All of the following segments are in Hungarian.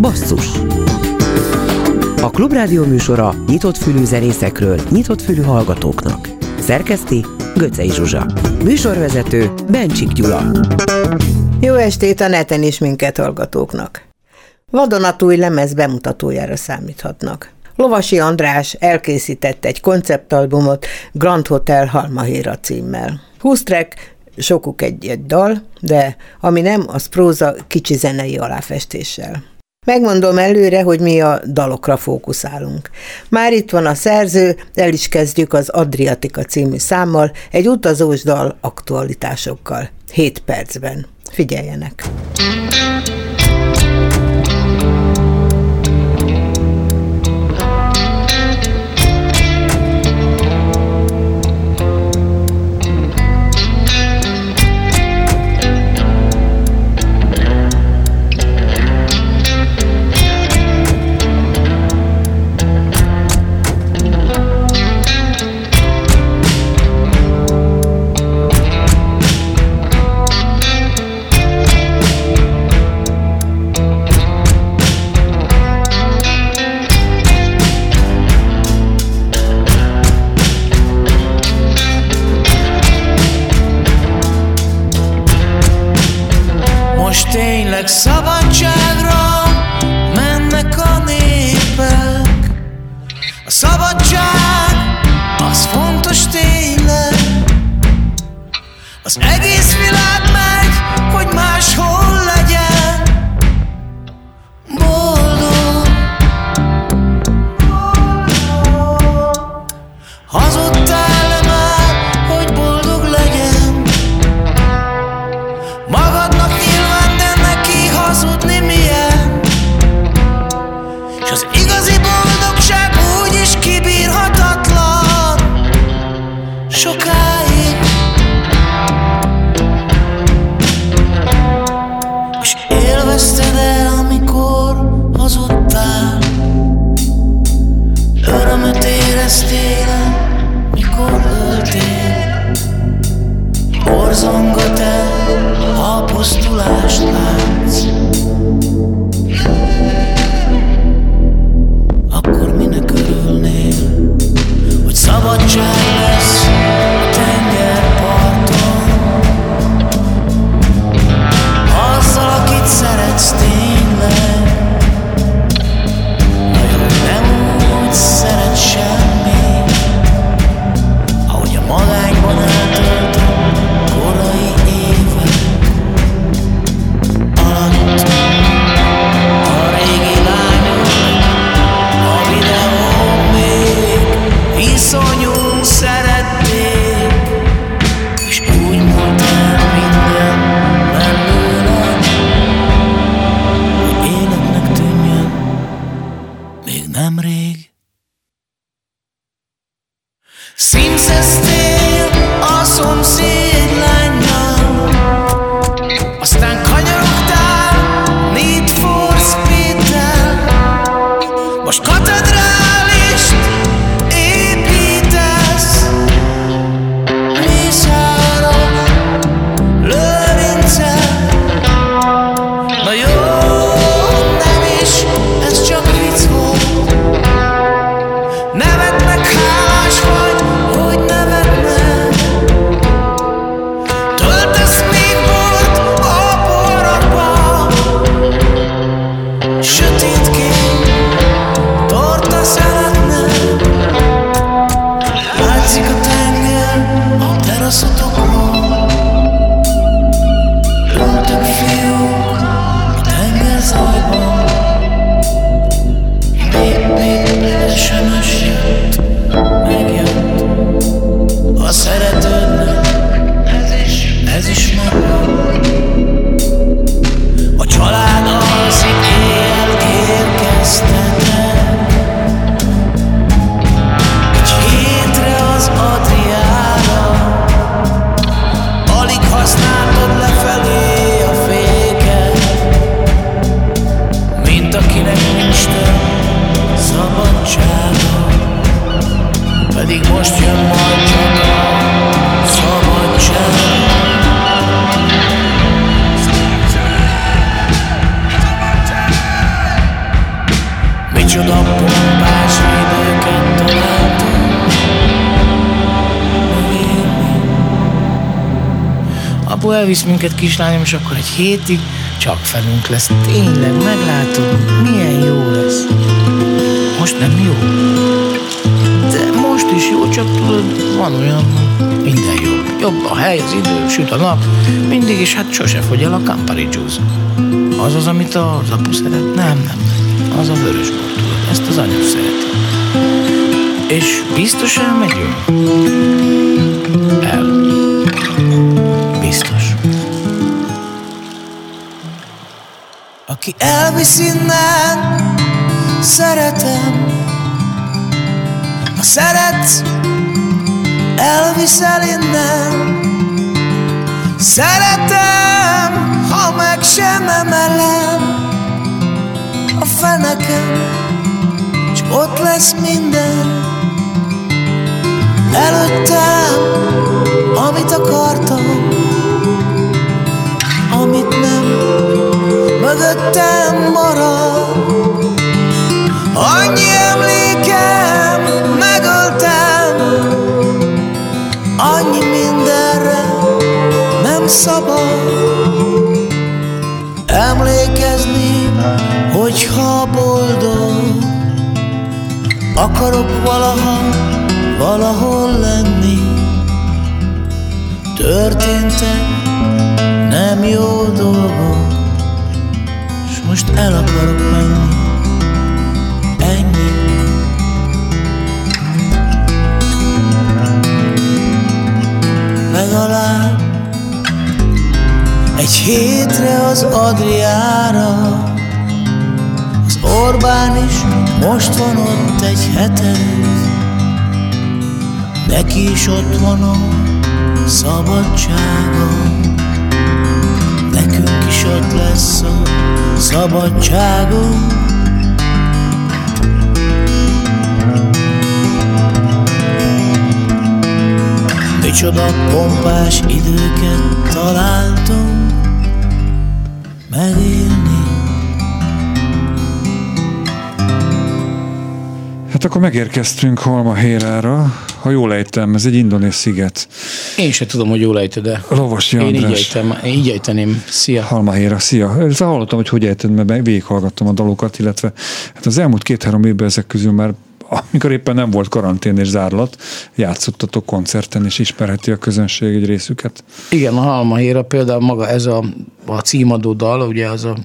Basszus A Klubrádió műsora nyitott fülű zenészekről, nyitott fülű hallgatóknak. Szerkeszti Göcej Zsuzsa. Műsorvezető Bencsik Gyula. Jó estét a neten is minket hallgatóknak. Vadonatúj lemez bemutatójára számíthatnak. Lovasi András elkészített egy konceptalbumot Grand Hotel Halmahéra címmel. 20 track, sokuk egy-egy dal, de ami nem, az próza kicsi zenei aláfestéssel. Megmondom előre, hogy mi a dalokra fókuszálunk. Már itt van a szerző, el is kezdjük az Adriatika című számmal, egy utazós dal aktualitásokkal. 7 percben. Figyeljenek! Micsoda Az egész világ nemrég. Seems as elvisz minket kislányom, és akkor egy hétig csak felünk lesz. Tényleg, meglátod, milyen jó lesz. Most nem jó. De most is jó, csak tudod, van olyan, minden jó. Jobb a hely, az idő, süt a nap, mindig, is hát sose fogy el a Campari Juice. Az az, amit az apu szeret? Nem, nem. Az a vörös tudod, ezt az anyu szereti. És biztos elmegyünk? El. Aki elvisz innen, szeretem. Ha szeretsz, elviszel innen. Szeretem, ha meg sem emelem a fenekem, és ott lesz minden. Előttem, amit akartam, mögöttem marad. Annyi emlékem, megöltem, annyi mindenre nem szabad emlékezni, hogyha boldog akarok valaha, valahol lenni. Történtek nem jó dolgok, most el akarok menni. Ennyi. Legalább egy hétre az Adriára Az Orbán is most van ott egy hete Neki is ott van a szabadsága Ott lesz a szabadságunk Micsoda pompás időket találtunk megélni. Hát akkor megérkeztünk Halmahérára. Ha jól ejtem, ez egy indonéz sziget. Én se tudom, hogy jól ejted, de Lovasi én így, András. ejtem, én így ejteném. Szia. Halmahéra, szia. Ezt hallottam, hogy hogy ejted, mert végighallgattam a dalokat, illetve hát az elmúlt két-három évben ezek közül már amikor éppen nem volt karantén és zárlat, játszottatok koncerten, és ismerheti a közönség egy részüket. Igen, a Halmahéra például maga ez a, a címadó dal, ugye az a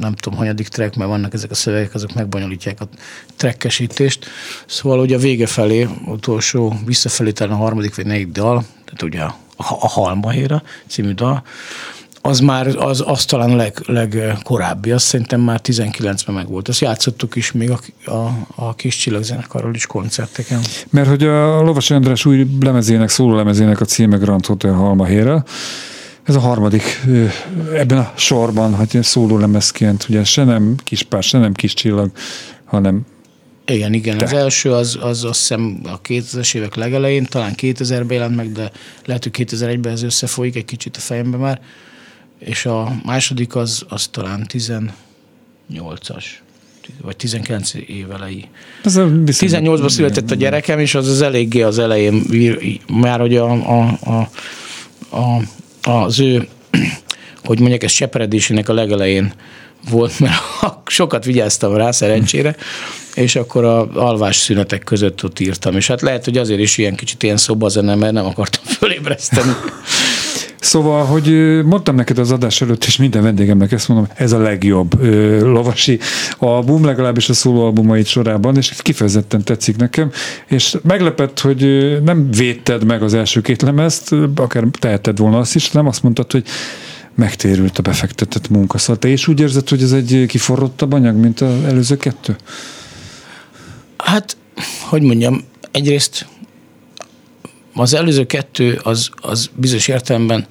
nem tudom, hanyadik track, mert vannak ezek a szövegek, azok megbonyolítják a trekkesítést. Szóval ugye a vége felé, utolsó, visszafelé talán a harmadik vagy negyedik dal, tehát ugye a, a Halmahéra című dal, az már, az, az talán a leg, legkorábbi, azt szerintem már 19-ben meg volt. Azt játszottuk is még a, a, a kis csillagzenekarral is koncerteken. Mert hogy a Lovas András új lemezének, szóló lemezének a címe Grand Hotel Halmahéra, ez a harmadik ebben a sorban, hogy szóló lemezként, ugye se nem kis pár, se nem kis csillag, hanem Igen, igen. Az első az, az azt hiszem a 2000-es évek legelején, talán 2000-ben jelent meg, de lehet, hogy 2001-ben ez összefolyik egy kicsit a fejembe már. És a második az, az talán 18-as, vagy 19 évelei. ez a viszont- 18-ban született a gyerekem, és az az eléggé az elején, már hogy a, a, a, a, az ő, hogy mondják, ez seperedésének a legelején volt, mert sokat vigyáztam rá szerencsére, és akkor a alvás szünetek között ott írtam, és hát lehet, hogy azért is ilyen kicsit ilyen szobazene, mert nem akartam fölébreszteni. Szóval, hogy mondtam neked az adás előtt, és minden vendégemnek ezt mondom, ez a legjobb ö, lovasi album, legalábbis a szólóalbumait sorában, és kifejezetten tetszik nekem, és meglepett, hogy nem védted meg az első két lemezt, akár teheted volna azt is, nem azt mondtad, hogy megtérült a befektetett munka. Szóval te is úgy érzed, hogy ez egy kiforrottabb anyag, mint az előző kettő? Hát, hogy mondjam, egyrészt az előző kettő az, az bizonyos értelemben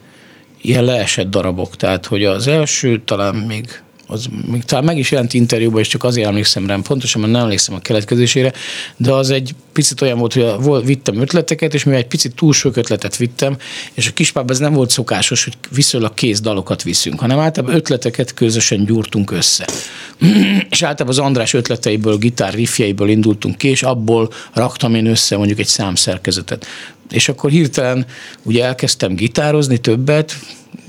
ilyen leesett darabok. Tehát, hogy az első talán még az még talán meg is jelent interjúban, és csak azért emlékszem rám pontosan, mert nem emlékszem a keletkezésére, de az egy picit olyan volt, hogy volt, vittem ötleteket, és mivel egy picit túl sok ötletet vittem, és a kispában ez nem volt szokásos, hogy viszonylag kész dalokat viszünk, hanem általában ötleteket közösen gyúrtunk össze. és általában az András ötleteiből, gitár riffjeiből indultunk ki, és abból raktam én össze mondjuk egy számszerkezetet. És akkor hirtelen ugye elkezdtem gitározni többet,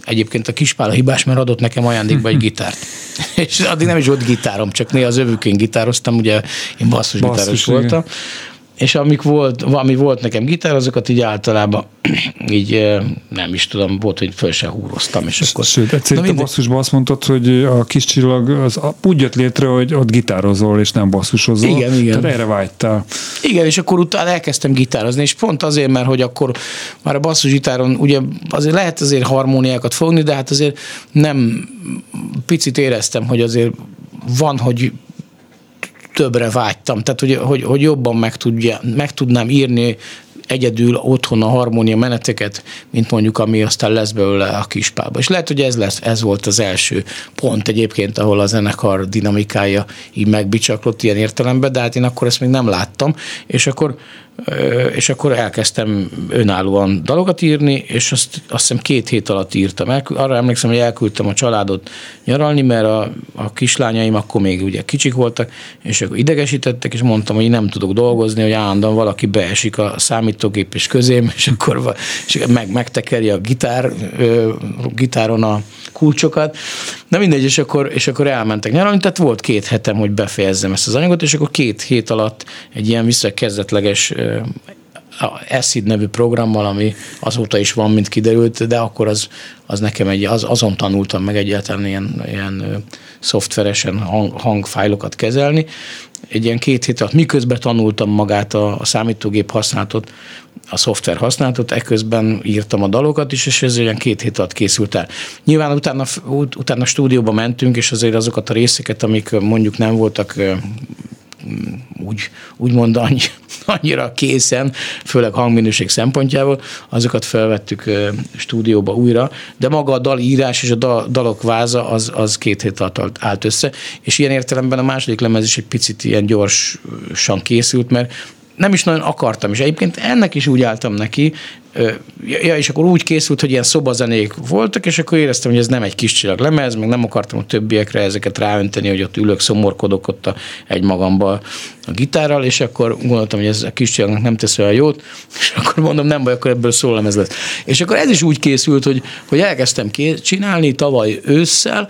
Egyébként a kispál a hibás, mert adott nekem ajándékba egy gitárt. És addig nem is volt gitárom, csak néha az övükén gitároztam, ugye én basszusgitáros voltam. Igen és amik volt, ami volt nekem gitár, azokat így általában így nem is tudom, volt, hogy föl se húroztam. És akkor... Sőt, egyszer a basszusban azt mondtad, hogy a kis csillag az úgy jött létre, hogy ott gitározol, és nem basszusozol. Igen, igen. Tehát erre vágytál. Igen, és akkor utána elkezdtem gitározni, és pont azért, mert hogy akkor már a basszusgitáron ugye azért lehet azért harmóniákat fogni, de hát azért nem picit éreztem, hogy azért van, hogy többre vágytam, tehát hogy, hogy, hogy jobban meg, tudja, meg tudnám írni egyedül otthon a harmónia meneteket, mint mondjuk ami aztán lesz belőle a kispába. És lehet, hogy ez lesz, ez volt az első pont egyébként, ahol a zenekar dinamikája így megbicsaklott ilyen értelemben, de hát én akkor ezt még nem láttam, és akkor és akkor elkezdtem önállóan dalokat írni, és azt, azt hiszem két hét alatt írtam. El, arra emlékszem, hogy elküldtem a családot nyaralni, mert a, a kislányaim akkor még ugye kicsik voltak, és akkor idegesítettek, és mondtam, hogy nem tudok dolgozni, hogy állandóan valaki beesik a számítógép és közém, és akkor és meg, megtekeri a gitár, gitáron a kulcsokat. Na mindegy, és akkor, és akkor elmentek nyaralni, tehát volt két hetem, hogy befejezzem ezt az anyagot, és akkor két hét alatt egy ilyen visszakezdetleges Acid nevű programmal, ami azóta is van, mint kiderült, de akkor az, az nekem egy, az, azon tanultam meg egyáltalán ilyen, ilyen szoftveresen hang, hangfájlokat kezelni. Egy ilyen két hét alatt, miközben tanultam magát a, a számítógép használatot, a szoftver használatot, ekközben írtam a dalokat is, és ez olyan két hét alatt készült el. Nyilván utána, utána stúdióba mentünk, és azért azokat a részeket, amik mondjuk nem voltak úgy, úgymond annyi, annyira készen, főleg hangminőség szempontjából, azokat felvettük stúdióba újra, de maga a dalírás és a dalok váza az, az két hét alatt állt össze, és ilyen értelemben a második lemez is egy picit ilyen gyorsan készült, mert nem is nagyon akartam, és egyébként ennek is úgy álltam neki, ja, és akkor úgy készült, hogy ilyen szobazenék voltak, és akkor éreztem, hogy ez nem egy kis csillag lemez, meg nem akartam a többiekre ezeket ráönteni, hogy ott ülök, szomorkodok ott a, egy magamba a gitárral, és akkor gondoltam, hogy ez a kis csillagnak nem tesz olyan jót, és akkor mondom, nem baj, akkor ebből lemez lesz. És akkor ez is úgy készült, hogy, hogy elkezdtem csinálni tavaly ősszel,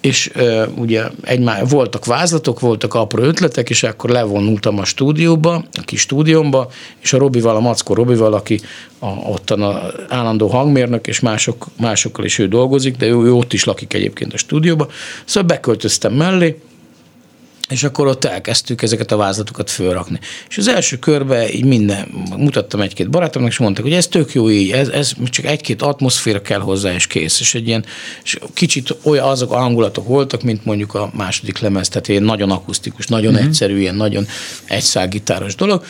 és uh, ugye egymá, voltak vázlatok, voltak apró ötletek, és akkor levonultam a stúdióba, a kis stúdiómba, és a Robival, a Mackó Robival, aki a, ottan a állandó hangmérnök, és mások, másokkal is ő dolgozik, de ő, ő ott is lakik egyébként a stúdióba, szóval beköltöztem mellé, és akkor ott elkezdtük ezeket a vázlatokat fölrakni. És az első körben így minden, mutattam egy-két barátomnak, és mondták, hogy ez tök jó így, ez, ez csak egy-két atmoszféra kell hozzá, és kész. És egy ilyen, és kicsit olyan azok a hangulatok voltak, mint mondjuk a második lemez, tehát ilyen nagyon akusztikus, nagyon uh-huh. egyszerű, ilyen nagyon egyszágitáros dolog.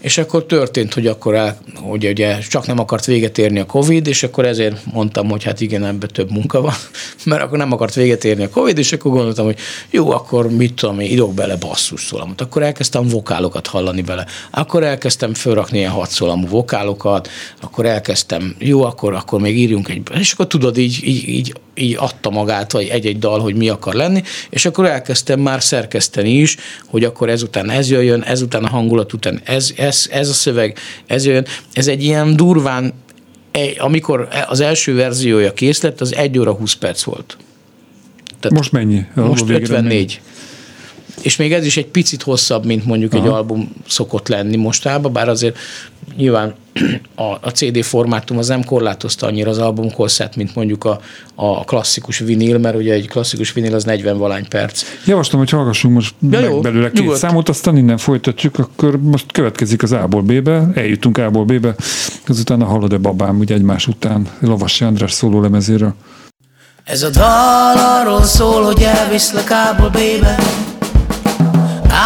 És akkor történt, hogy akkor el, hogy ugye csak nem akart véget érni a Covid, és akkor ezért mondtam, hogy hát igen, ebbe több munka van, mert akkor nem akart véget érni a Covid, és akkor gondoltam, hogy jó, akkor mit tudom én, idok bele basszus szólamot. Akkor elkezdtem vokálokat hallani bele. Akkor elkezdtem fölrakni ilyen szólamú vokálokat, akkor elkezdtem, jó, akkor, akkor még írjunk egy, és akkor tudod, így, így, így, így adta magát, vagy egy-egy dal, hogy mi akar lenni, és akkor elkezdtem már szerkeszteni is, hogy akkor ezután ez jöjjön, ezután a hangulat után ez, ez ez, a szöveg, ez jön, ez egy ilyen durván, amikor az első verziója kész lett, az 1 óra 20 perc volt. Tehát most mennyi? Most 54. Mennyi? És még ez is egy picit hosszabb, mint mondjuk Aha. egy album szokott lenni mostában, bár azért nyilván a, a CD formátum az nem korlátozta annyira az album hosszát, mint mondjuk a, a klasszikus vinil, mert ugye egy klasszikus vinil az 40 valány perc. Javaslom, hogy hallgassunk most ja, meg jó, belőle két nyugodt. számot, aztán innen folytatjuk, akkor most következik az A-ból B-be, eljutunk A-ból B-be, azután a Hallod-e babám, ugye egymás után Lavasi András szóló lemezéről. Ez a dal arról szól, hogy elviszlek A-ból B-be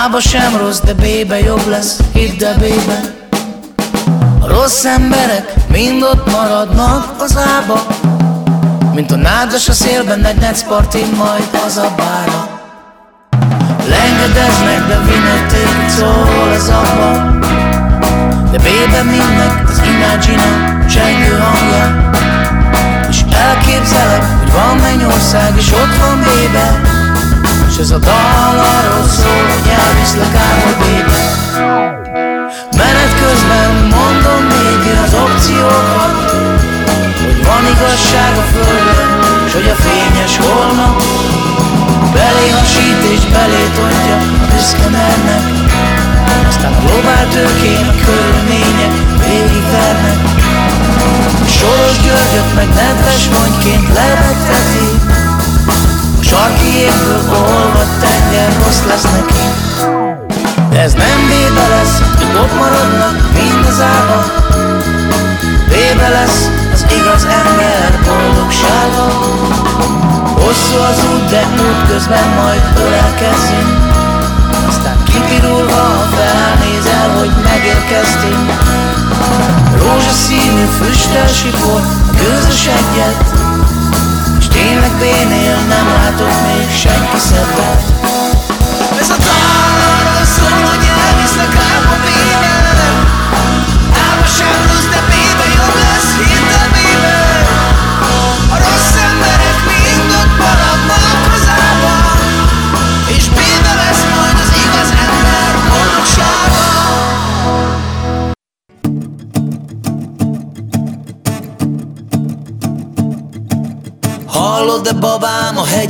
Ába sem rossz, de B-be jobb lesz, hidd el B-be a rossz emberek mind ott maradnak az ába. Mint a nádas a szélben egy netszpartin, majd az a bára. Lengedeznek, de vinették, szól az abba De bébe mindnek az imagine csengő hangja. És elképzelem, hogy van mennyország, és ott van bébe ez a dal arról szól, hogy elviszlek bébe Menet közben mondom még az opciókat Hogy van igazság a földön, és hogy a fényes holnap Belé hasít és belé tontja a büszkenernek Aztán a globál tőkén a körülmények végigvernek Soros Györgyöt meg nedves mondként lebegteti sarki égből olvadt tenger rossz lesz neki. De ez nem bébe lesz, ők ott maradnak mind az ába Bébe lesz az igaz ember boldogsága. Hosszú az út, de út közben majd ölelkezzünk. Aztán kipirulva felnézel, hogy megérkeztünk. Rózsaszínű a gőzös egyet tényleg bénél nem látok még senki szebbet. Ez a dal arról szól, hogy elviszlek álma bénem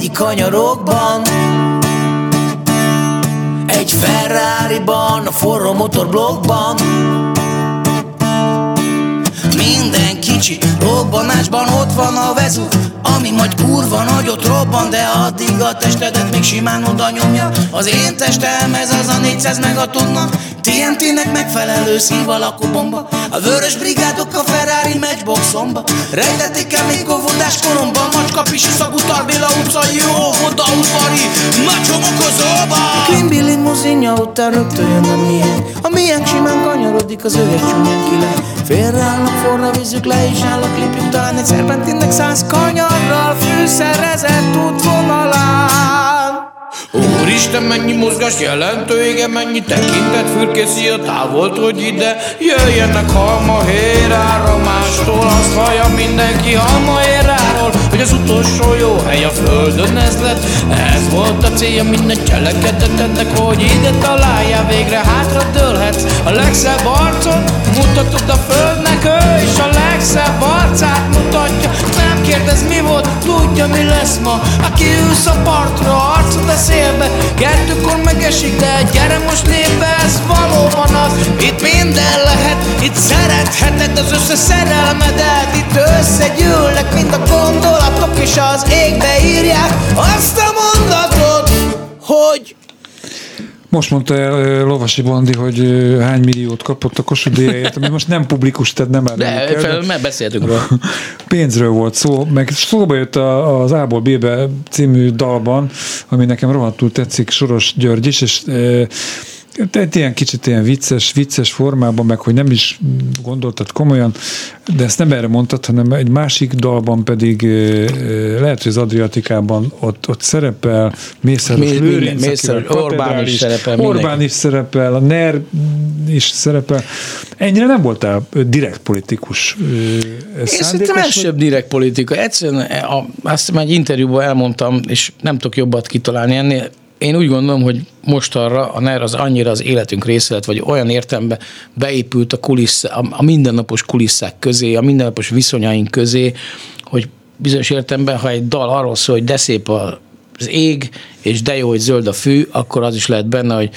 hegyi kanyarokban? Egy Ferrari-ban, a forró motorblokkban kicsi. Robbanásban ott van a vezú Ami majd kurva nagyot robban De addig a testedet még simán oda nyomja. Az én testem ez az a 400 megatonna TNT-nek megfelelő szív alakú bomba. A vörös brigádok a Ferrari matchboxomba Rejtették el még óvodás koromban. Macska pisi szagú Tarbéla utcai óvoda udvari Nagy homokozóba A Quimby limuzinja után rögtön jön a miénk. A miénk simán kanyarodik az egy csúnyán kile Félreállnak forra vízük le is áll a klipjük Talán egy szerpentinnek száz kanyarral fűszerezett útvonalán Úristen, mennyi mozgás jelentő, igen, mennyi tekintet fürkészi a távolt, hogy ide jöjjenek halmahér áramástól. Azt hallja mindenki halmahéráról, hogy az utolsó jó hely a földön ez lett. Ez volt a célja minden cselekedet ennek, hogy ide találjál végre, hátra dőlhetsz. A legszebb arcon mutatod a földnek, ő is a legszebb arcát mutatja. Nem kérdez mi volt, tudja mi lesz ma. Aki ülsz a partra, arcod a szélbe, kettőkor megesik, de gyere most lép be, ez valóban az. Itt minden lehet, itt szeretheted az összes szerelmedet, itt összegyűlnek mind a gondolatok, és az égbe írják azt a mondatot, hogy Most mondta el ö, Lovasi Bondi, hogy ö, hány milliót kapott a Kossuth díjáért, ami most nem publikus, tehát nem De, áruljuk el, fel, mert beszéltünk róla. pénzről volt szó, meg szóba jött a, az A-ból B-be című dalban, ami nekem rohadtul tetszik, Soros György is, és e, tehát ilyen kicsit ilyen vicces, vicces formában, meg hogy nem is gondoltad komolyan, de ezt nem erre mondtad, hanem egy másik dalban pedig lehet, hogy az Adriatikában ott, ott szerepel Mészáros Mi- Lőrinc, Mészáros- Orbán is szerepel, Orbán mindenki. is szerepel, a NER is szerepel. Ennyire nem voltál direkt politikus. Én szerintem sem direkt politika. Egyszerűen a, azt már egy interjúban elmondtam, és nem tudok jobbat kitalálni ennél. Én úgy gondolom, hogy most arra a NER az annyira az életünk része lett, vagy olyan értelemben beépült a, kulissz, a, mindennapos kulisszák közé, a mindennapos viszonyaink közé, hogy bizonyos értelemben, ha egy dal arról szól, hogy de szép az ég, és de jó, hogy zöld a fű, akkor az is lehet benne, hogy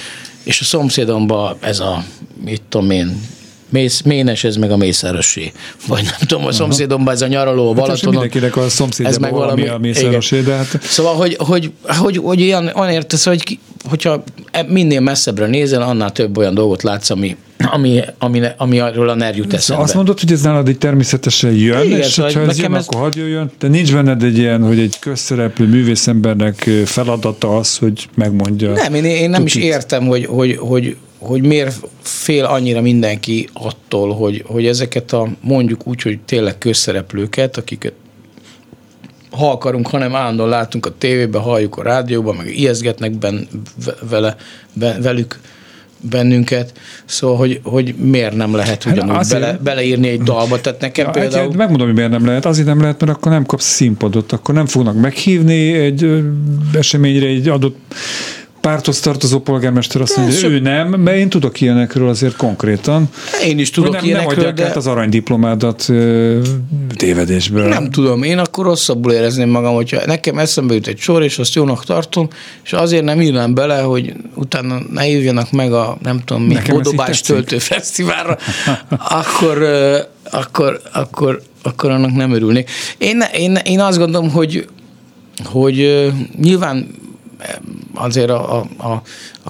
és a szomszédomban ez a, mit tudom én, Mész, Ménes, ez meg a Mészárosé. Vagy nem tudom, a szomszédomban ez a nyaraló a Hát Balatonon. mindenkinek a szomszédjában valami a Mészárosé, de hát- Szóval, hogy, hogy, hogy, hogy olyan, olyan értesz, hogy ki, hogyha e- minél messzebbre nézel, annál több olyan dolgot látsz, ami, ami, ami, ami arról a NER jut eszembe. Azt mondod, hogy ez nálad így természetesen jön, Igen, és szóval ha ez nekem jön, ez- akkor hadd jöjjön. De nincs benned egy ilyen, hogy egy közszereplő művészembernek feladata az, hogy megmondja. Nem, én, én nem is Tutit. értem, hogy, hogy, hogy, hogy miért fél annyira mindenki attól, hogy, hogy ezeket a mondjuk úgy, hogy tényleg közszereplőket, akiket ha akarunk, hanem állandóan látunk a tévében, halljuk a rádióban, meg ijeszgetnek ben, vele, be, velük bennünket, szóval, hogy, hogy miért nem lehet hát ugyanúgy azért, bele, beleírni egy dalba, tehát nekem ja, például... Hát, megmondom, hogy miért nem lehet, azért nem lehet, mert akkor nem kapsz színpadot, akkor nem fognak meghívni egy eseményre egy adott párthoz tartozó polgármester azt mondja, hogy ő nem, mert én tudok ilyenekről azért konkrétan. Én is tudok nem, ilyenekről, nem de... át az aranydiplomádat tévedésből. Nem tudom, én akkor rosszabbul érezném magam, hogyha nekem eszembe jut egy sor, és azt jónak tartom, és azért nem írnám bele, hogy utána ne hívjanak meg a nem tudom mi, Bodobás Töltő Fesztiválra, akkor, akkor, akkor, akkor annak nem örülnék. Én, én, én azt gondolom, hogy hogy nyilván azért a, a, a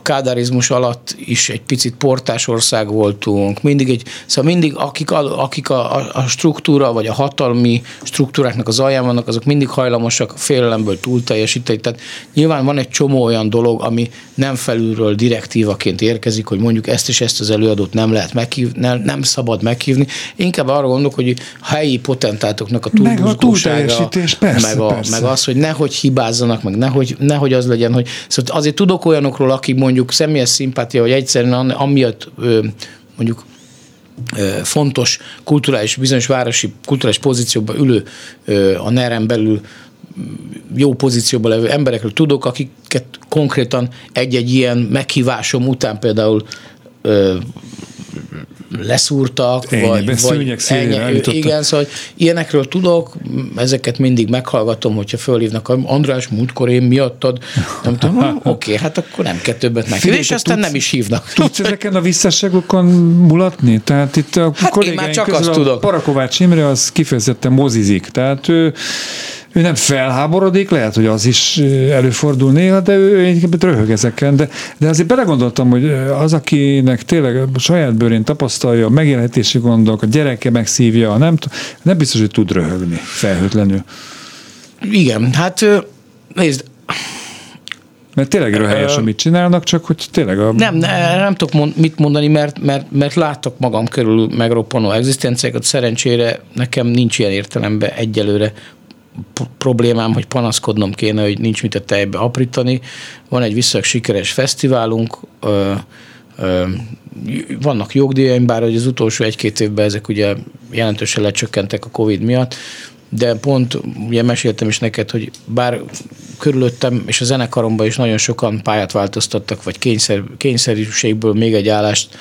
kádárizmus alatt is egy picit portás ország voltunk, mindig egy, szóval mindig akik, a, akik a, a struktúra vagy a hatalmi struktúráknak az alján vannak, azok mindig hajlamosak a félelemből túl teljesíteni. Tehát nyilván van egy csomó olyan dolog, ami nem felülről direktívaként érkezik, hogy mondjuk ezt és ezt az előadót nem lehet meghívni, nem, nem szabad meghívni. Inkább arra gondolok, hogy a helyi potentátoknak a túlbuzgósága, meg, persze, meg, a, persze. meg az, hogy nehogy hibázzanak, meg nehogy, nehogy az legyen, hogy szóval azért tudok olyanokról, akik mondjuk személyes szimpátia, vagy egyszerűen amiatt mondjuk fontos kulturális, bizonyos városi kulturális pozícióban ülő a NER-en belül jó pozícióban levő emberekről tudok, akiket konkrétan egy-egy ilyen meghívásom után például leszúrtak, Ennyi, vagy, vagy ennyi, igen, szóval ilyenekről tudok, ezeket mindig meghallgatom, hogyha fölhívnak, András, múltkor én miattad, nem tudom, oké, hát akkor nem kell többet meg. És aztán nem is hívnak. Tudsz ezeken a visszaságokon mulatni? Tehát itt a hát én már csak azt tudok. Parakovács Imre az kifejezetten mozizik, tehát ő ő nem felháborodik, lehet, hogy az is előfordul néha, de ő inkább röhög ezeken. De, de azért belegondoltam, hogy az, akinek tényleg a saját bőrén tapasztalja a megélhetési gondok, a gyereke megszívja, nem, nem biztos, hogy tud röhögni felhőtlenül. Igen, hát nézd, mert tényleg röhelyes, amit csinálnak, csak hogy tényleg a... Nem, ne, nem tudok mond, mit mondani, mert, mert, mert látok magam körül megroppanó egzisztenciákat. Szerencsére nekem nincs ilyen értelemben egyelőre problémám, hogy panaszkodnom kéne, hogy nincs mit a tejbe aprítani. Van egy viszonylag sikeres fesztiválunk, ö, ö, vannak jogdíjaim, bár hogy az utolsó egy-két évben ezek ugye jelentősen lecsökkentek a Covid miatt, de pont ugye meséltem is neked, hogy bár körülöttem és a zenekaromban is nagyon sokan pályát változtattak, vagy kényszer, kényszerűségből még egy állást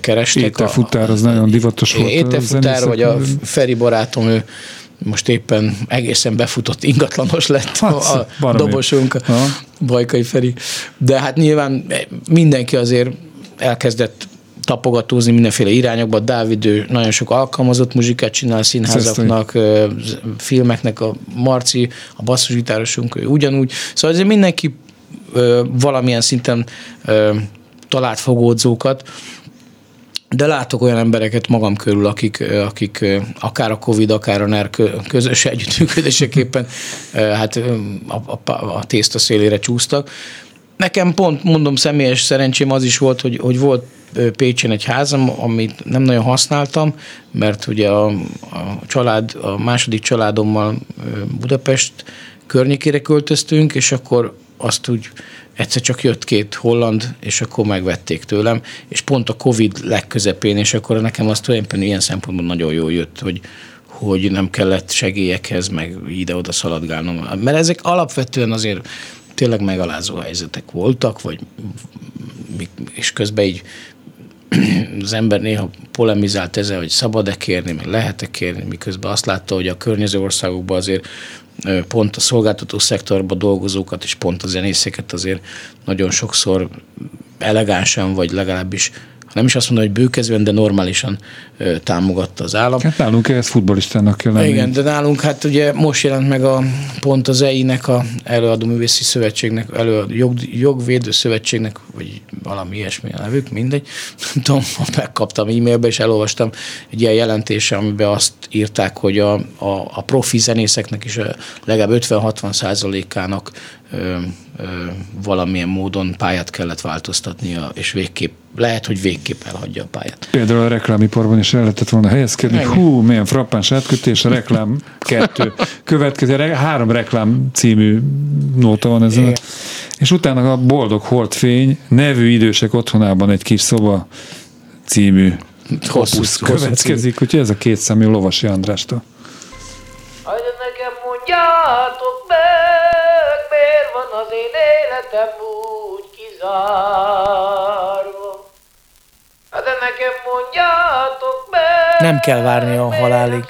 kerestek. Ételfutár, az a, nagyon divatos volt. Ételfutár, vagy a Feri barátom, ő most éppen egészen befutott ingatlanos lett hát, a, a dobosunk, a Bajkai Feri. De hát nyilván mindenki azért elkezdett tapogatózni mindenféle irányokba. Dávid ő nagyon sok alkalmazott muzsikát csinál színházaknak, Szesztőny. filmeknek, a Marci, a basszusgitárosunk, ő ugyanúgy. Szóval azért mindenki valamilyen szinten talált fogódzókat, de látok olyan embereket magam körül, akik, akik akár a Covid, akár a NER közös együttműködéseképpen hát a, a, a tészta szélére csúsztak. Nekem pont, mondom, személyes szerencsém az is volt, hogy, hogy volt Pécsen egy házam, amit nem nagyon használtam, mert ugye a, a család, a második családommal Budapest környékére költöztünk, és akkor azt úgy egyszer csak jött két holland, és akkor megvették tőlem, és pont a Covid legközepén, és akkor nekem az tulajdonképpen ilyen szempontból nagyon jól jött, hogy, hogy nem kellett segélyekhez, meg ide-oda szaladgálnom. Mert ezek alapvetően azért tényleg megalázó helyzetek voltak, vagy és közben így az ember néha polemizált ezzel, hogy szabad-e kérni, meg lehet-e kérni, miközben azt látta, hogy a környező országokban azért pont a szolgáltató szektorban dolgozókat és pont a zenészeket azért nagyon sokszor elegánsan, vagy legalábbis nem is azt mondom, hogy bőkezően, de normálisan támogatta az állam. Hát nálunk ez futbolistának kell lenni. Igen, de nálunk hát ugye most jelent meg a pont az EI-nek, a Előadó Művészi Szövetségnek, elő, jog, Jogvédő Szövetségnek, vagy valami ilyesmi a nevük, mindegy. Nem tudom, megkaptam e-mailbe, és elolvastam egy ilyen jelentése, amiben azt írták, hogy a, a, a profi zenészeknek is a legalább 50-60 százalékának valamilyen módon pályát kellett változtatnia, és végképp, lehet, hogy végképp elhagyja a pályát. Például a reklámiparban is el lehetett volna helyezkedni. Igen. Hú, milyen frappáns átkötés, a reklám kettő. Következő, három reklám című nóta van ezen. Igen. És utána a Boldog Holdfény nevű idősek otthonában egy kis szoba című hosszú következik, úgyhogy ez a két szemű Lovasi Andrástól. Hagyj nekem mondjátok meg, miért van az én életem úgy kizárva. Hát de nekem mondjátok meg, Nem kell várni a halálig.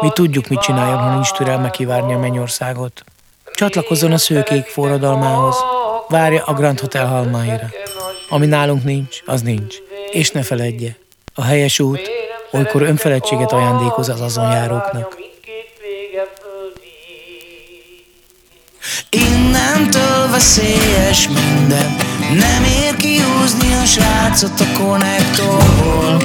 Mi tudjuk, mit csináljon, ha nincs türelme kivárni a mennyországot. Csatlakozzon a szőkék forradalmához. Várja a Grand Hotel halmaira. Ami nálunk nincs, az nincs. És ne feledje, a helyes út olykor önfeledtséget ajándékoz az azon Innentől veszélyes minden. Nem ér kihúzni a srácot a konnektorból.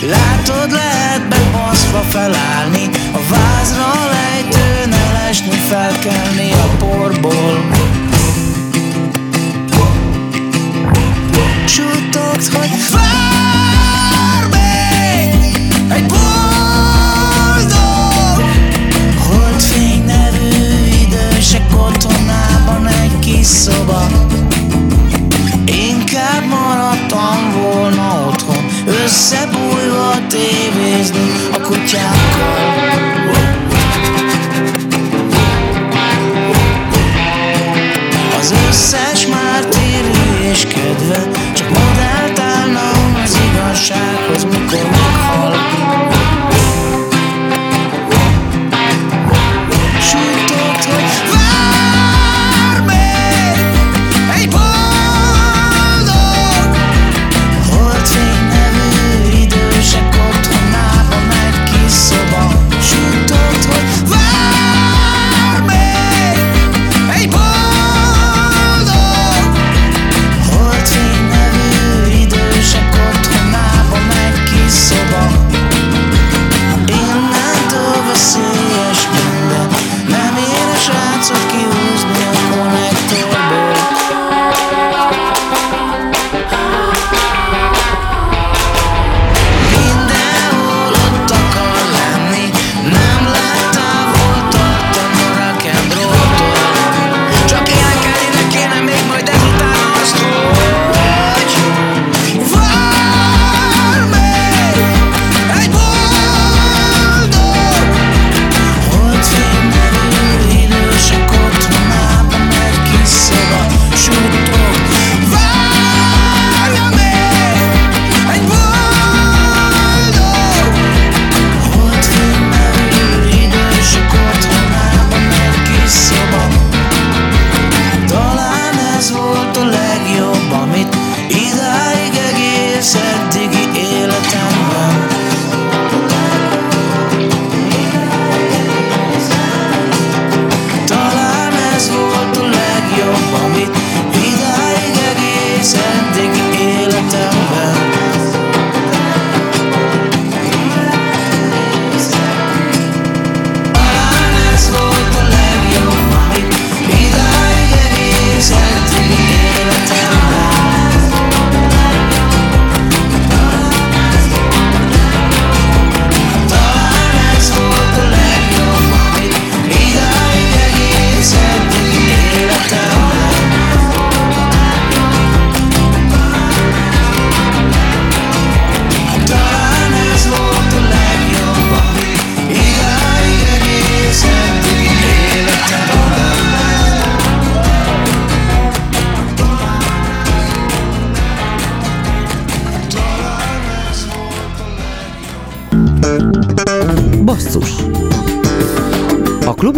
Látod, lehet bebaszva felállni A vázra lejtőn elesni, felkelni a porból. Csutogsz, hogy vár még egy szoba Inkább maradtam volna otthon Összebújva tévézni a kutyákkal. Az összes mártírű és kedve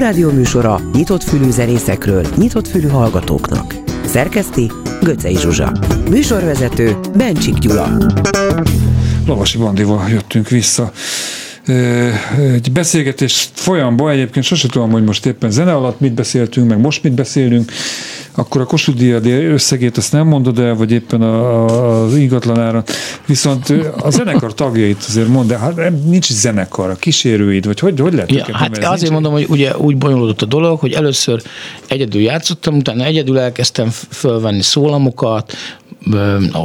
Klubrádió műsora nyitott fülű zenészekről, nyitott fülű hallgatóknak. Szerkeszti Göcej Zsuzsa. Műsorvezető Bencsik Gyula. Lovasi Bandival jöttünk vissza. egy beszélgetés folyamban, egyébként sose tudom, hogy most éppen zene alatt mit beszéltünk, meg most mit beszélünk, akkor a Kossuth díjad összegét azt nem mondod el, vagy éppen a, a, az ingatlanára. Viszont a zenekar tagjait azért mond, de hát nincs zenekar, a kísérőid, vagy hogy, hogy lehet ja, Hát azért mondom, hogy ugye úgy bonyolódott a dolog, hogy először egyedül játszottam, utána egyedül elkezdtem fölvenni szólamokat,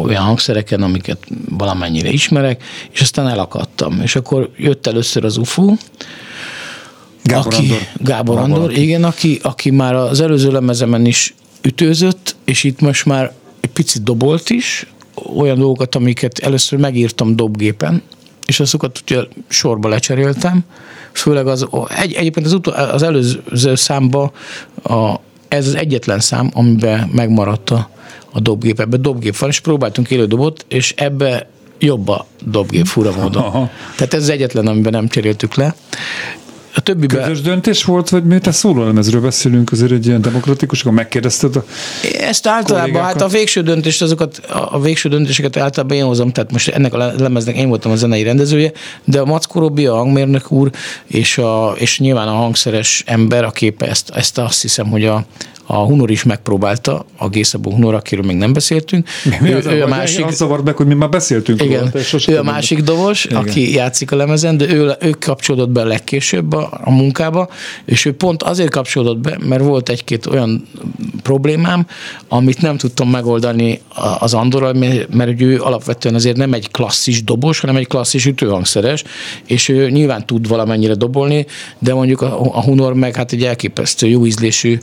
olyan hangszereken, amiket valamennyire ismerek, és aztán elakadtam. És akkor jött először az UFO, Gábor aki, Andor. Gábor Andor, Andor igen, aki, aki már az előző lemezemen is ütőzött, és itt most már egy picit dobolt is, olyan dolgokat, amiket először megírtam dobgépen, és azokat ugye sorba lecseréltem, főleg az, egy, egyébként az, utó, az előző számba a, ez az egyetlen szám, amiben megmaradt a, a dobgép, ebbe dobgép van, és próbáltunk élő dobot, és ebbe jobb a dobgép fura módon. Aha. Tehát ez az egyetlen, amiben nem cseréltük le. A többiben... Közös döntés volt, vagy miért a szólólemezről beszélünk, azért egy ilyen demokratikus, akkor megkérdezted a Ezt általában, kollégákat? hát a végső döntést, azokat, a végső döntéseket általában én hozom, tehát most ennek a lemeznek én voltam a zenei rendezője, de a Mackó Robi, a hangmérnök úr, és, a, és nyilván a hangszeres ember, aki ezt, ezt azt hiszem, hogy a, a Hunor is megpróbálta, a Gészabó Hunor, akiről még nem beszéltünk. Mi ő, az ő a másik... Zavart meg, hogy mi már beszéltünk igen, róla. Ő a másik dobos, igen. aki játszik a lemezen, de ő, ő kapcsolódott be legkésőbb a, a munkába, és ő pont azért kapcsolódott be, mert volt egy-két olyan problémám, amit nem tudtam megoldani az Andorral, mert, mert ő alapvetően azért nem egy klasszis dobos, hanem egy klasszis ütőhangszeres, és ő nyilván tud valamennyire dobolni, de mondjuk a, a Hunor meg hát egy elképesztő jó ízlésű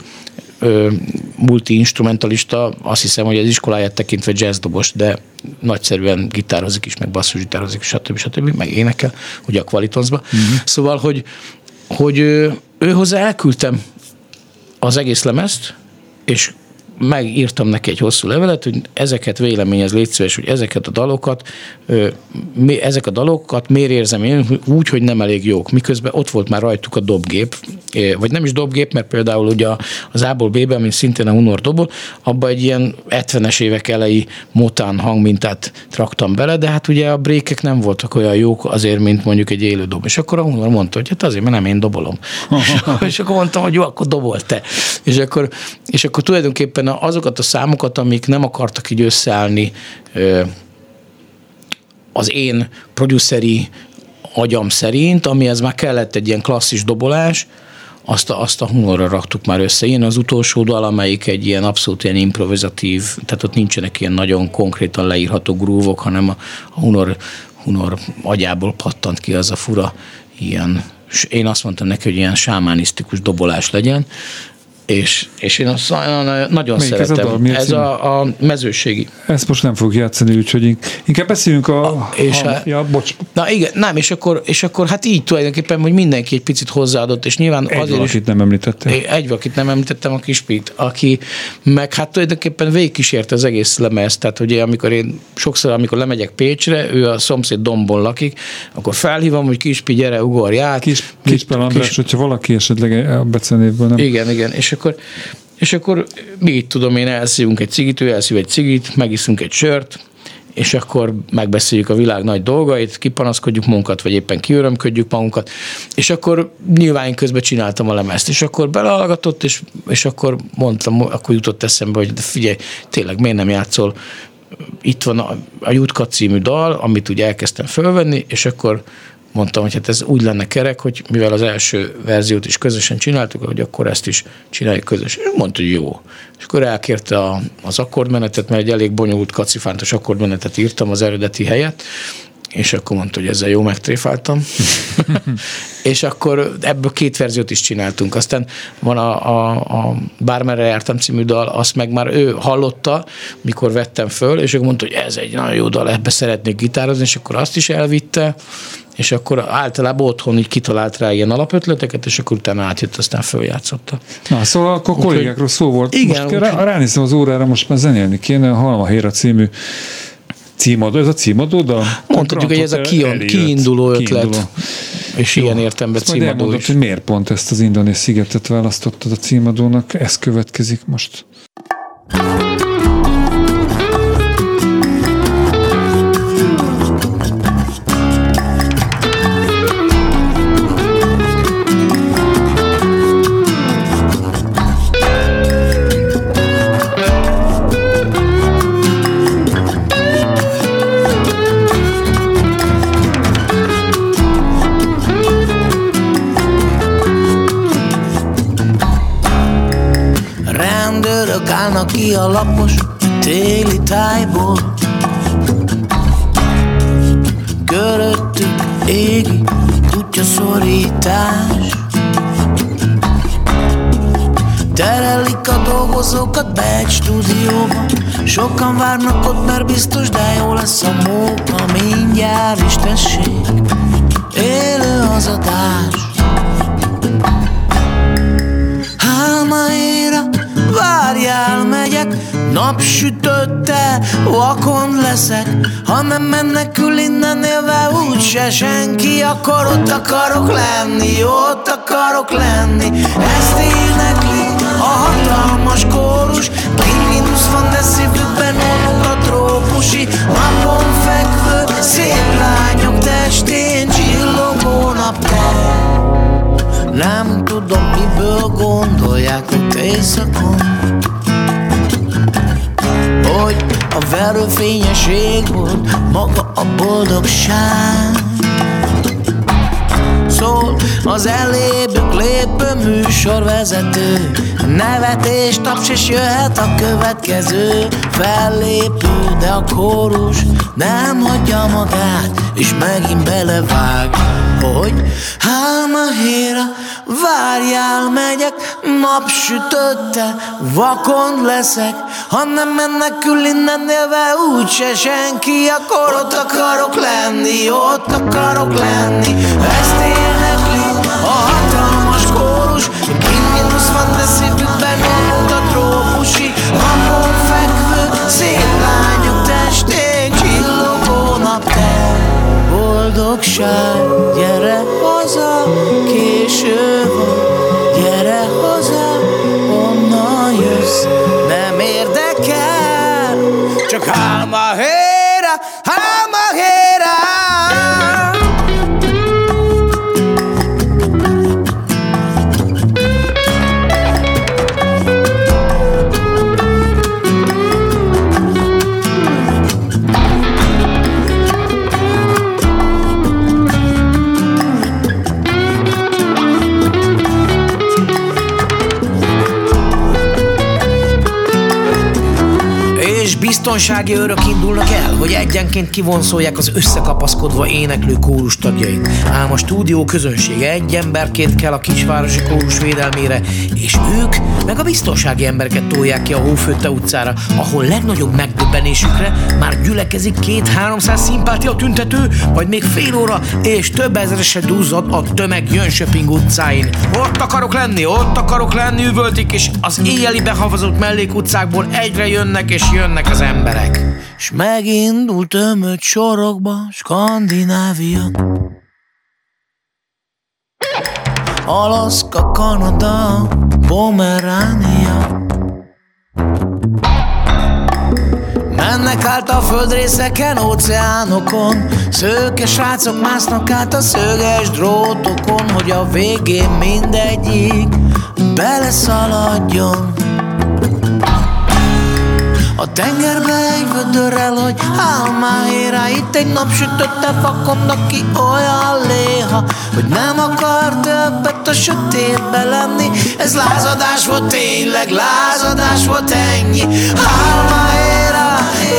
multi-instrumentalista, azt hiszem, hogy az iskoláját tekintve jazzdobos, de nagyszerűen gitározik is, meg basszusgitározik, stb. stb. meg énekel, ugye a Qualitonsba. Uh-huh. Szóval, hogy, hogy ő, ő hozzá elküldtem az egész lemezt, és megírtam neki egy hosszú levelet, hogy ezeket véleményez légy szíves, hogy ezeket a dalokat, ezek a dalokat miért érzem én úgy, hogy nem elég jók. Miközben ott volt már rajtuk a dobgép, vagy nem is dobgép, mert például ugye az A-ból B-ben, ami szintén a Hunor dobol, abba egy ilyen 70-es évek elejé motán hangmintát traktam bele, de hát ugye a brékek nem voltak olyan jók azért, mint mondjuk egy élő dob. És akkor a Hunor mondta, hogy hát azért, mert nem én dobolom. és akkor mondtam, hogy jó, akkor dobol te. És akkor, és akkor tulajdonképpen azokat a számokat, amik nem akartak így összeállni az én produceri agyam szerint, amihez már kellett egy ilyen klasszis dobolás, azt a, azt a humorra raktuk már össze. Én az utolsó dal, amelyik egy ilyen abszolút ilyen improvizatív, tehát ott nincsenek ilyen nagyon konkrétan leírható grúvok, hanem a, a hunor, hunor agyából pattant ki az a fura ilyen, én azt mondtam neki, hogy ilyen sámánisztikus dobolás legyen, és, és én azt nagyon Melyik szeretem. Ez a, ez a, a mezőségi. Ezt most nem fog játszani, úgyhogy inkább beszéljünk a... a és a, a ja, bocs. Na igen, nem, és akkor, és akkor hát így tulajdonképpen, hogy mindenki egy picit hozzáadott, és nyilván egy azért valakit is, nem említettem. Egy valakit nem említettem, a Kispit, aki meg hát tulajdonképpen végigkísérte az egész lemez, tehát ugye amikor én sokszor, amikor lemegyek Pécsre, ő a szomszéd dombon lakik, akkor felhívom, hogy Kispi, gyere, ugorj át. Kis, kis, kis András, kis, hogyha valaki esetleg a becenévből nem. Igen, igen, és akkor, és akkor mi itt tudom én, elszívunk egy cigit, ő elszív egy cigit, megiszunk egy sört, és akkor megbeszéljük a világ nagy dolgait, kipanaszkodjuk magunkat, vagy éppen kiörömködjük magunkat, és akkor nyilván én közben csináltam a lemezt, és akkor belehallgatott, és, és akkor mondtam, akkor jutott eszembe, hogy figyelj, tényleg miért nem játszol, itt van a, a Jutka című dal, amit ugye elkezdtem fölvenni, és akkor mondtam, hogy hát ez úgy lenne kerek, hogy mivel az első verziót is közösen csináltuk, hogy akkor ezt is csináljuk közösen. És mondta, hogy jó. És akkor elkérte a, az akkordmenetet, mert egy elég bonyolult kacifántos akkordmenetet írtam az eredeti helyet, és akkor mondta, hogy ezzel jó megtréfáltam. és akkor ebből két verziót is csináltunk. Aztán van a, a, a Bármerre jártam című dal, azt meg már ő hallotta, mikor vettem föl, és ő mondta, hogy ez egy nagyon jó dal, ebbe szeretnék gitározni, és akkor azt is elvitte, és akkor általában otthon így kitalált rá ilyen alapötleteket, és akkor utána átjött, aztán följátszotta. Na, szóval akkor kollégákról szó volt. Igen, most rá, ránézem az órára, most már zenélni kéne, a Halma Héra című címadó, ez a címadó, de Mondhatjuk, hogy ez a kion, kiinduló ötlet. Kiinduló. És Jó. ilyen értemben címadó is. hogy miért pont ezt az indonész szigetet választottad a címadónak, ez következik most. A lapos téli tájból. Köröttük égi kutya szorítás. Terelik a dolgozókat be egy stúdióba Sokan várnak ott, mert biztos, de jó lesz a móka Mindjárt is tessék, élő az adás várjál, megyek. Napsütötte, vakon leszek. Ha nem menekül innen élve úgyse senki Akkor ott akarok lenni, ott akarok lenni. Ezt énekli a hatalmas kórus. Ki van, de szívükben olunk a trópusi. Napon fekvő szép lányok testén Csillogó naptel Nem tudom miből gondolják ott éjszakon. Hogy a verőfényeség volt maga a boldogság. Szól Az elébük lépő műsorvezető Nevetés, taps és jöhet a következő. Fellépő, de a kórus nem hagyja magát És megint belevág Hogy héra, várjál, megyek Napsütötte, vakon leszek. Ha nem menekül innen élve úgyse senki Akkor ott akarok lenni, ott akarok lenni. Ezt énekli Boldogság, gyere biztonsági őrök indulnak el, hogy egyenként kivonszolják az összekapaszkodva éneklő kórus tagjait. Ám a stúdió közönsége egy emberként kell a kisvárosi kórus védelmére, és ők meg a biztonsági embereket tolják ki a Hófőtte utcára, ahol legnagyobb megdöbbenésükre már gyülekezik két-háromszáz szimpátia tüntető, vagy még fél óra, és több ezerese duzzad a tömeg Jönköping utcáin. Ott akarok lenni, ott akarok lenni, üvöltik, és az éjjeli behavazott mellékutcákból egyre jönnek és jönnek az emberek. És megindult tömött sorokba Skandinávia. Alaszka, Kanada, Pomeránia. Mennek át a földrészeken, óceánokon Szőke srácok másznak át a szöges drótokon Hogy a végén mindegyik beleszaladjon a tengerbe egy vödörrel, hogy álmáéra Itt egy napsütötte fakodnak ki olyan léha Hogy nem akar többet a sötétbe lenni. Ez lázadás volt tényleg, lázadás volt ennyi. Álmáéra,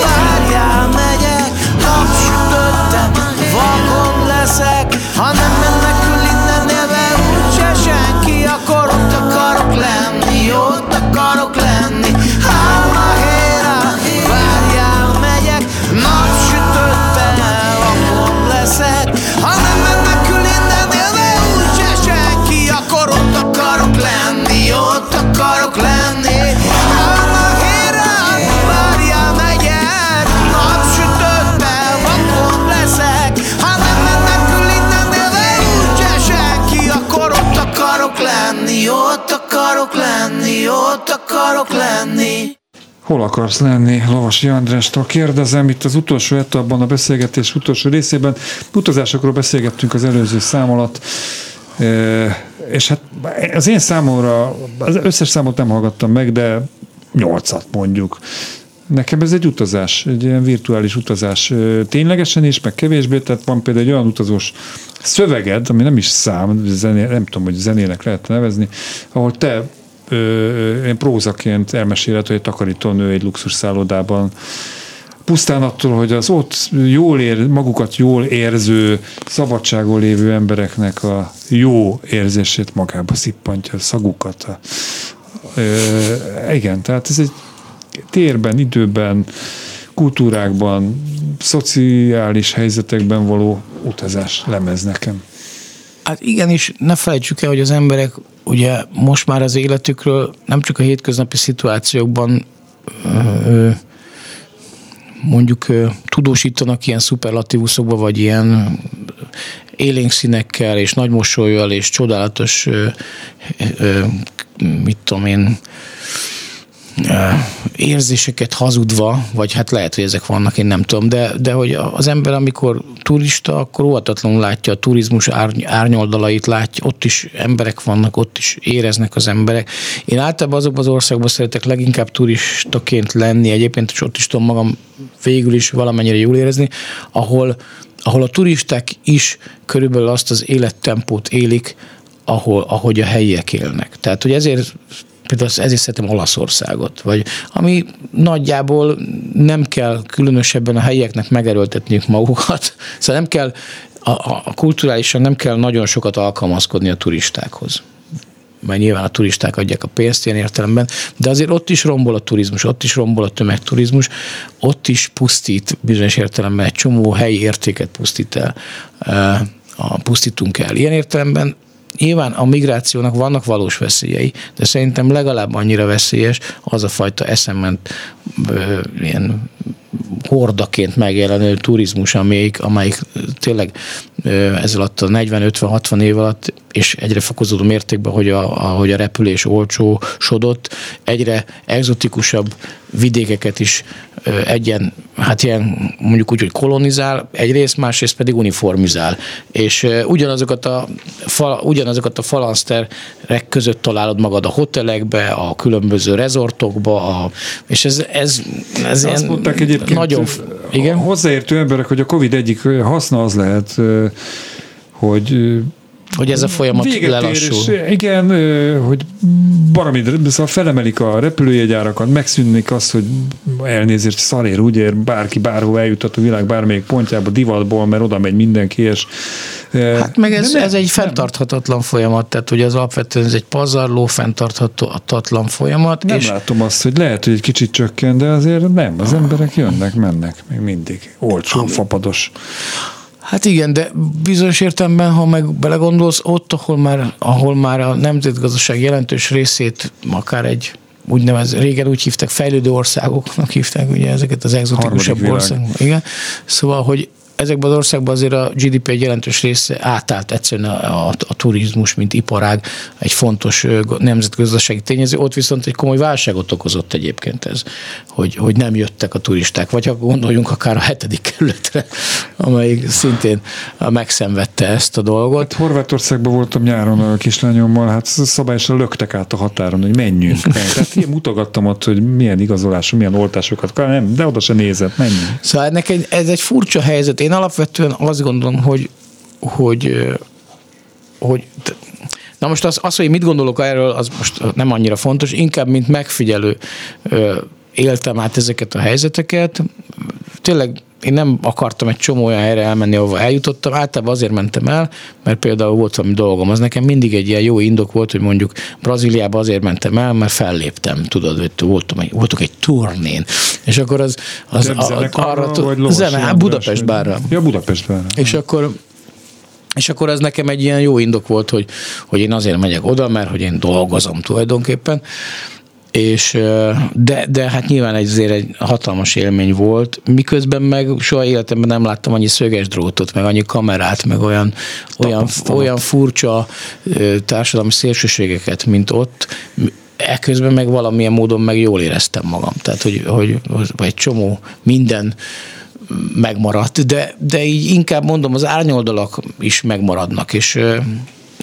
várjál, megyek Napsütötte, vakon leszek. Ha nem menekül lenni Hol akarsz lenni, Lavasi Andrástól? Kérdezem, itt az utolsó etapban a beszélgetés utolsó részében utazásokról beszélgettünk az előző szám alatt, e, és hát az én számomra, az összes számot nem hallgattam meg, de nyolcat mondjuk. Nekem ez egy utazás, egy ilyen virtuális utazás. Ö, Ténylegesen is, meg kevésbé, tehát van például egy olyan utazós szöveged, ami nem is szám, zené, nem tudom, hogy zenének lehet nevezni, ahol te én prózaként elmesélet, hogy egy takarítónő egy luxus szállodában pusztán attól, hogy az ott jól ér, magukat jól érző, szabadságon lévő embereknek a jó érzését magába szippantja, a szagukat. A, ö, igen, tehát ez egy térben, időben, kultúrákban, szociális helyzetekben való utazás lemez nekem. Hát igen, és ne felejtsük el, hogy az emberek ugye most már az életükről nem csak a hétköznapi szituációkban mondjuk tudósítanak ilyen szuperlatívuszokba, vagy ilyen élénk színekkel, és nagy mosolyjal, és csodálatos, mit tudom én, érzéseket hazudva, vagy hát lehet, hogy ezek vannak, én nem tudom, de, de hogy az ember, amikor turista, akkor óvatatlanul látja a turizmus árny, árnyoldalait, látja, ott is emberek vannak, ott is éreznek az emberek. Én általában azokban az országban szeretek leginkább turistaként lenni, egyébként is ott is tudom magam végül is valamennyire jól érezni, ahol, ahol a turisták is körülbelül azt az élettempót élik, ahol, ahogy a helyiek élnek. Tehát, hogy ezért például ezért szeretem Olaszországot, vagy ami nagyjából nem kell különösebben a helyieknek megerőltetniük magukat, szóval nem kell, a, a kulturálisan nem kell nagyon sokat alkalmazkodni a turistákhoz mert nyilván a turisták adják a pénzt ilyen értelemben, de azért ott is rombol a turizmus, ott is rombol a tömegturizmus, ott is pusztít bizonyos értelemben egy csomó helyi értéket pusztít el, a, pusztítunk el. Ilyen értelemben Nyilván a migrációnak vannak valós veszélyei, de szerintem legalább annyira veszélyes az a fajta eszement ilyen hordaként megjelenő turizmus, amelyik, amelyik tényleg ez alatt a 40-50-60 év alatt, és egyre fokozódó mértékben, hogy a, hogy a repülés olcsósodott, egyre exotikusabb vidékeket is egyen, hát ilyen mondjuk úgy, hogy kolonizál egyrészt, másrészt pedig uniformizál. És ugyanazokat a, fal, ugyanazokat a falanszterek között találod magad a hotelekbe, a különböző rezortokba, a, és ez, ez, ez Azt mondták egyébként nagyon, igen? hozzáértő emberek, hogy a Covid egyik haszna az lehet, hogy hogy ez a folyamat lelassul. Igen, hogy valami, szóval felemelik a repülőjegyárakat, megszűnik az, hogy elnézést szarér, úgy ér, bárki bárhol eljutott a világ bármelyik pontjába divatból, mert oda megy mindenki, és Hát meg ez, nem, ez egy fenntarthatatlan folyamat, tehát hogy az alapvetően ez egy pazarló, fenntarthatatlan folyamat. Nem és látom azt, hogy lehet, hogy egy kicsit csökken, de azért nem, az emberek jönnek, mennek még mindig. Olcsó, fapados. Hát igen, de bizonyos értelemben, ha meg belegondolsz, ott, ahol már, ahol már a nemzetgazdaság jelentős részét akár egy úgynevezett, régen úgy hívták, fejlődő országoknak hívták ugye ezeket az exotikusabb országok. Igen. Szóval, hogy ezekben az országban azért a GDP egy jelentős része átállt egyszerűen a, a, a turizmus, mint iparág, egy fontos nemzetgazdasági tényező. Ott viszont egy komoly válságot okozott egyébként ez, hogy, hogy nem jöttek a turisták. Vagy ha gondoljunk akár a hetedik kerületre, amelyik szintén megszenvedte ezt a dolgot. Hát Horvátországban voltam nyáron a kislányommal, hát szabályosan löktek át a határon, hogy menjünk. Tehát én mutogattam ott, hogy milyen igazolású, milyen oltásokat, nem, de oda se nézett, menjünk. Szóval ennek egy, ez egy furcsa helyzet. Én alapvetően azt gondolom, hogy, hogy, hogy Na most az, az, hogy mit gondolok erről, az most nem annyira fontos, inkább mint megfigyelő éltem át ezeket a helyzeteket. Tényleg én nem akartam egy csomó olyan helyre elmenni, ahova eljutottam, általában azért mentem el, mert például volt valami dolgom. Az nekem mindig egy ilyen jó indok volt, hogy mondjuk Brazíliába azért mentem el, mert felléptem, tudod, hogy voltam egy, voltunk egy turnén. És akkor az, az a, arra, vagy zene, hát Budapest bárra. Ja, Budapest bárra. És akkor és akkor ez nekem egy ilyen jó indok volt, hogy, hogy én azért megyek oda, mert hogy én dolgozom tulajdonképpen. És, de, de hát nyilván azért egy hatalmas élmény volt, miközben meg soha életemben nem láttam annyi szöges drótot, meg annyi kamerát, meg olyan, olyan, olyan furcsa társadalmi szélsőségeket, mint ott, ekközben meg valamilyen módon meg jól éreztem magam. Tehát, hogy, hogy, egy csomó minden megmaradt, de, de így inkább mondom, az árnyoldalak is megmaradnak, és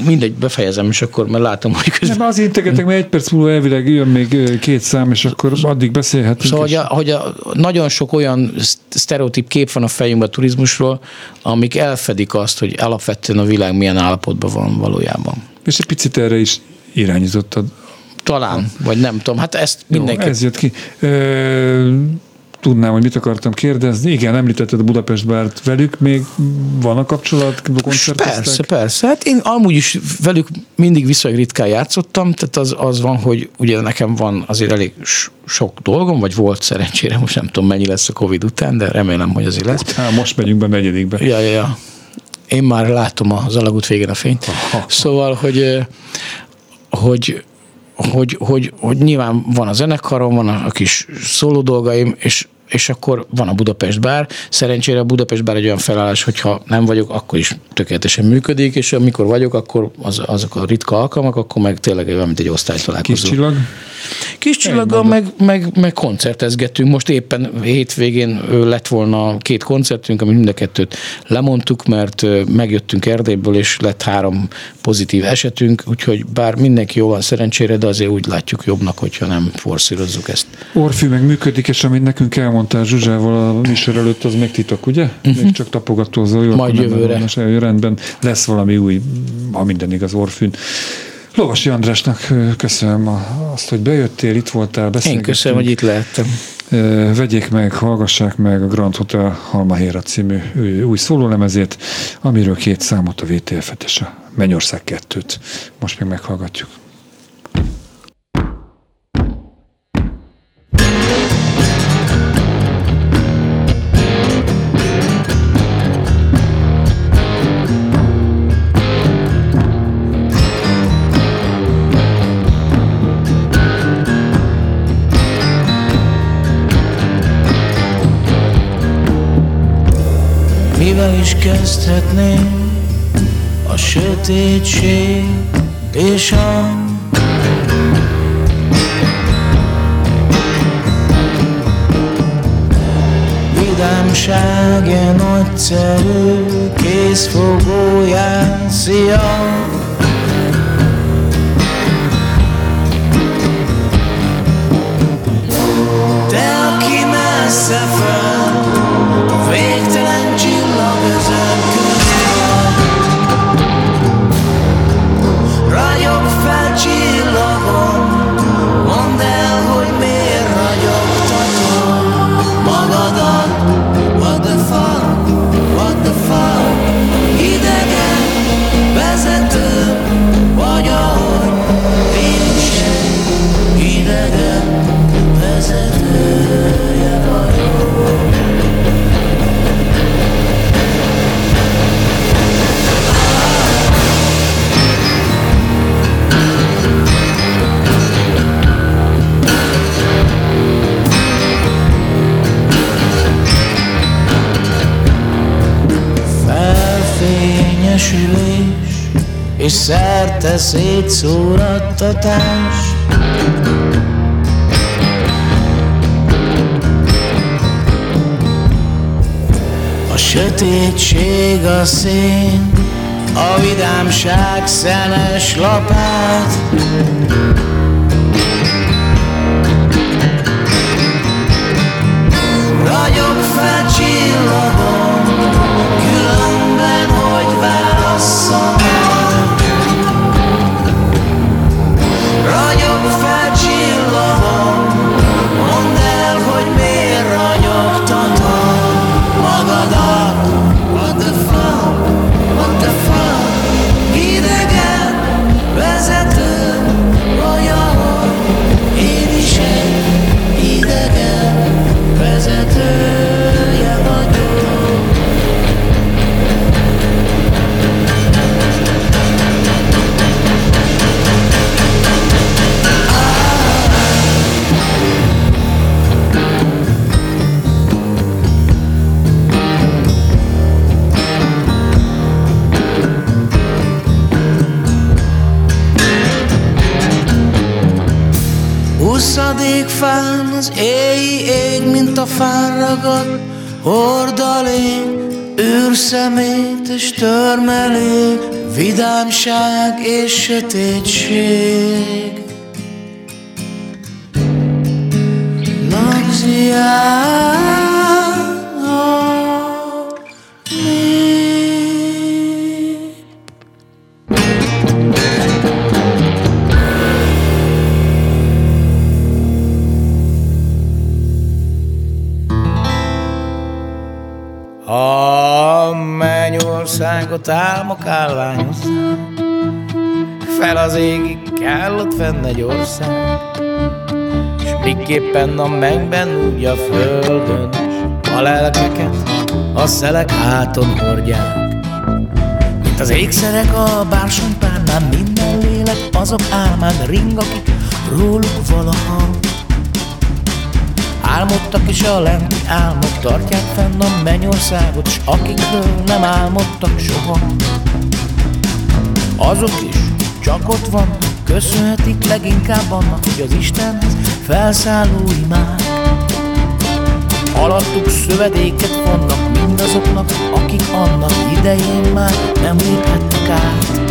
mindegy, befejezem, és akkor mert látom, hogy közben... Nem, az integetek, mert egy perc múlva elvileg jön még két szám, és akkor addig beszélhetünk. Szóval, hogy, a, hogy a, nagyon sok olyan sztereotíp kép van a fejünkben a turizmusról, amik elfedik azt, hogy alapvetően a világ milyen állapotban van valójában. És egy picit erre is irányított a Talán, vagy nem tudom. Hát ezt mindenki... Jó, ez jött ki. Ö, tudnám, hogy mit akartam kérdezni. Igen, említetted a Budapest bárt velük, még van a kapcsolat, koncerteztek? Persze, persze. Hát én amúgy is velük mindig viszonylag ritkán játszottam, tehát az, az van, hogy ugye nekem van azért elég sok dolgom, vagy volt szerencsére, most nem tudom mennyi lesz a Covid után, de remélem, hogy azért lesz. Hát most megyünk be negyedikbe. Ja, ja, ja. Én már látom az alagút végén a fényt. Aha. Szóval, hogy, hogy hogy, hogy, hogy nyilván van a zenekarom, van a, a kis szóló dolgaim, és és akkor van a Budapest bár. Szerencsére a Budapest bár egy olyan felállás, hogyha nem vagyok, akkor is tökéletesen működik, és amikor vagyok, akkor az, azok a ritka alkalmak, akkor meg tényleg olyan, mint egy osztálytalálkozó. Kis csillag? Kis csillaggal meg, meg, meg, koncertezgetünk. Most éppen hétvégén lett volna két koncertünk, amit mind a kettőt lemondtuk, mert megjöttünk Erdélyből, és lett három pozitív esetünk, úgyhogy bár mindenki jó van szerencsére, de azért úgy látjuk jobbnak, hogyha nem forszírozzuk ezt. Orfű meg működik, és amit nekünk elmondtál Zsuzsával a műsor előtt, az még titok, ugye? Uh-huh. Még csak tapogatózó, jó? Majd jövőre. Van, rendben lesz valami új, ha minden igaz, Orfűn. Lovasi Andrásnak köszönöm azt, hogy bejöttél, itt voltál, beszélgettünk. Én köszönöm, hogy itt lehettem. Vegyék meg, hallgassák meg a Grand Hotel Halmahéra című új szólólemezét, amiről két számot a VTF-et és a Mennyország kettőt. Most még meghallgatjuk. Is kezdhetném a sötétség és a vidámság ilyen nagyszerű készfogóján, szia! Te, aki messze fel, és szerte szétszórattatás. A sötétség a szén, a vidámság szenes lapát. Álmok állványozzák. Fel az égig kell ott fenn egy ország, S miképpen a mennyben úgy a földön, s a lelkeket a szelek háton hordják. Mint az ékszerek a bársonypárnán, minden lélek azok álmán ring, akik róluk valaha Álmodtak és a lenti álmok tartják fenn a mennyországot, S akikről nem álmodtak soha Azok is csak ott van, köszönhetik leginkább annak, hogy az Istenhez felszálló imák. Alattuk szövedéket vannak mindazoknak, akik annak idején már nem léphettek át.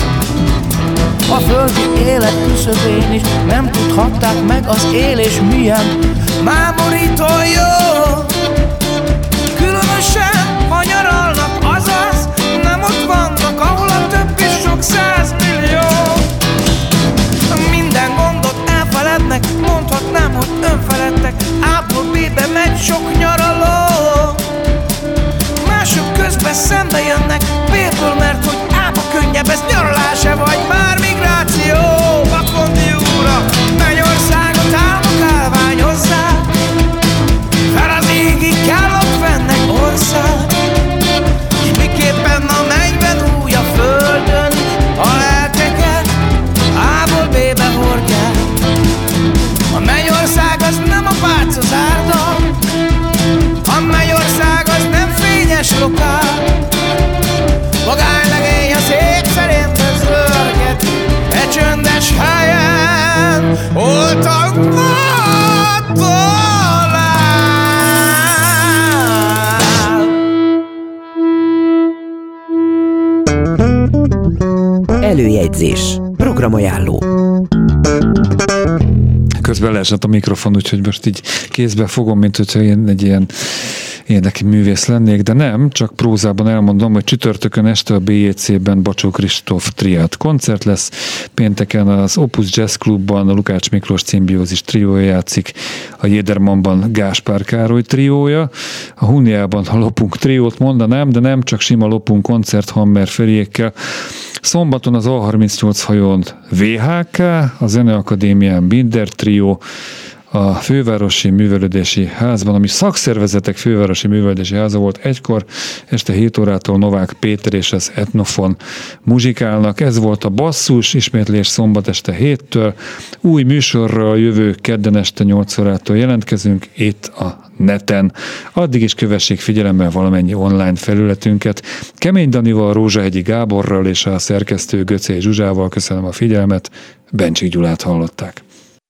A földi élet küszöbén is nem tudhatták meg az élés milyen mámorító jó. Különösen, ha nyaralnak, azaz nem ott vannak, ahol a több is sok százmillió. Minden gondot elfelednek, mondhatnám, hogy önfeledtek, A-ból B-be megy sok nyaraló. Mások közben szembe jönnek, B-ből, mert ez nyaralás-e vagy már migráció. Bakondi úra, mennyországot álmok állványozzák, fel az égig kell ott fenn egy ország, Előjegyzés. Programajánló. Közben leesett a mikrofon, úgyhogy most így kézbe fogom, mint hogyha én egy ilyen éneki művész lennék, de nem, csak prózában elmondom, hogy csütörtökön este a BJC-ben Bacsó Kristóf triát koncert lesz, pénteken az Opus Jazz Clubban a Lukács Miklós Cimbiózis triója játszik, a Jédermanban Gáspár Károly triója, a Huniában a Lopunk triót mondanám, de nem csak sima Lopunk koncert Hammer Feriékkel, Szombaton az A38 hajón VHK, a Zeneakadémián Binder Trio, a Fővárosi Művelődési Házban, ami szakszervezetek Fővárosi Művelődési Háza volt egykor, este 7 órától Novák Péter és az Etnofon muzsikálnak. Ez volt a basszus, ismétlés szombat este 7-től. Új műsorral jövő kedden este 8 órától jelentkezünk itt a neten. Addig is kövessék figyelemmel valamennyi online felületünket. Kemény Danival, Rózsahegyi Gáborral és a szerkesztő Göcé Zsuzsával köszönöm a figyelmet. Bencsik Gyulát hallották.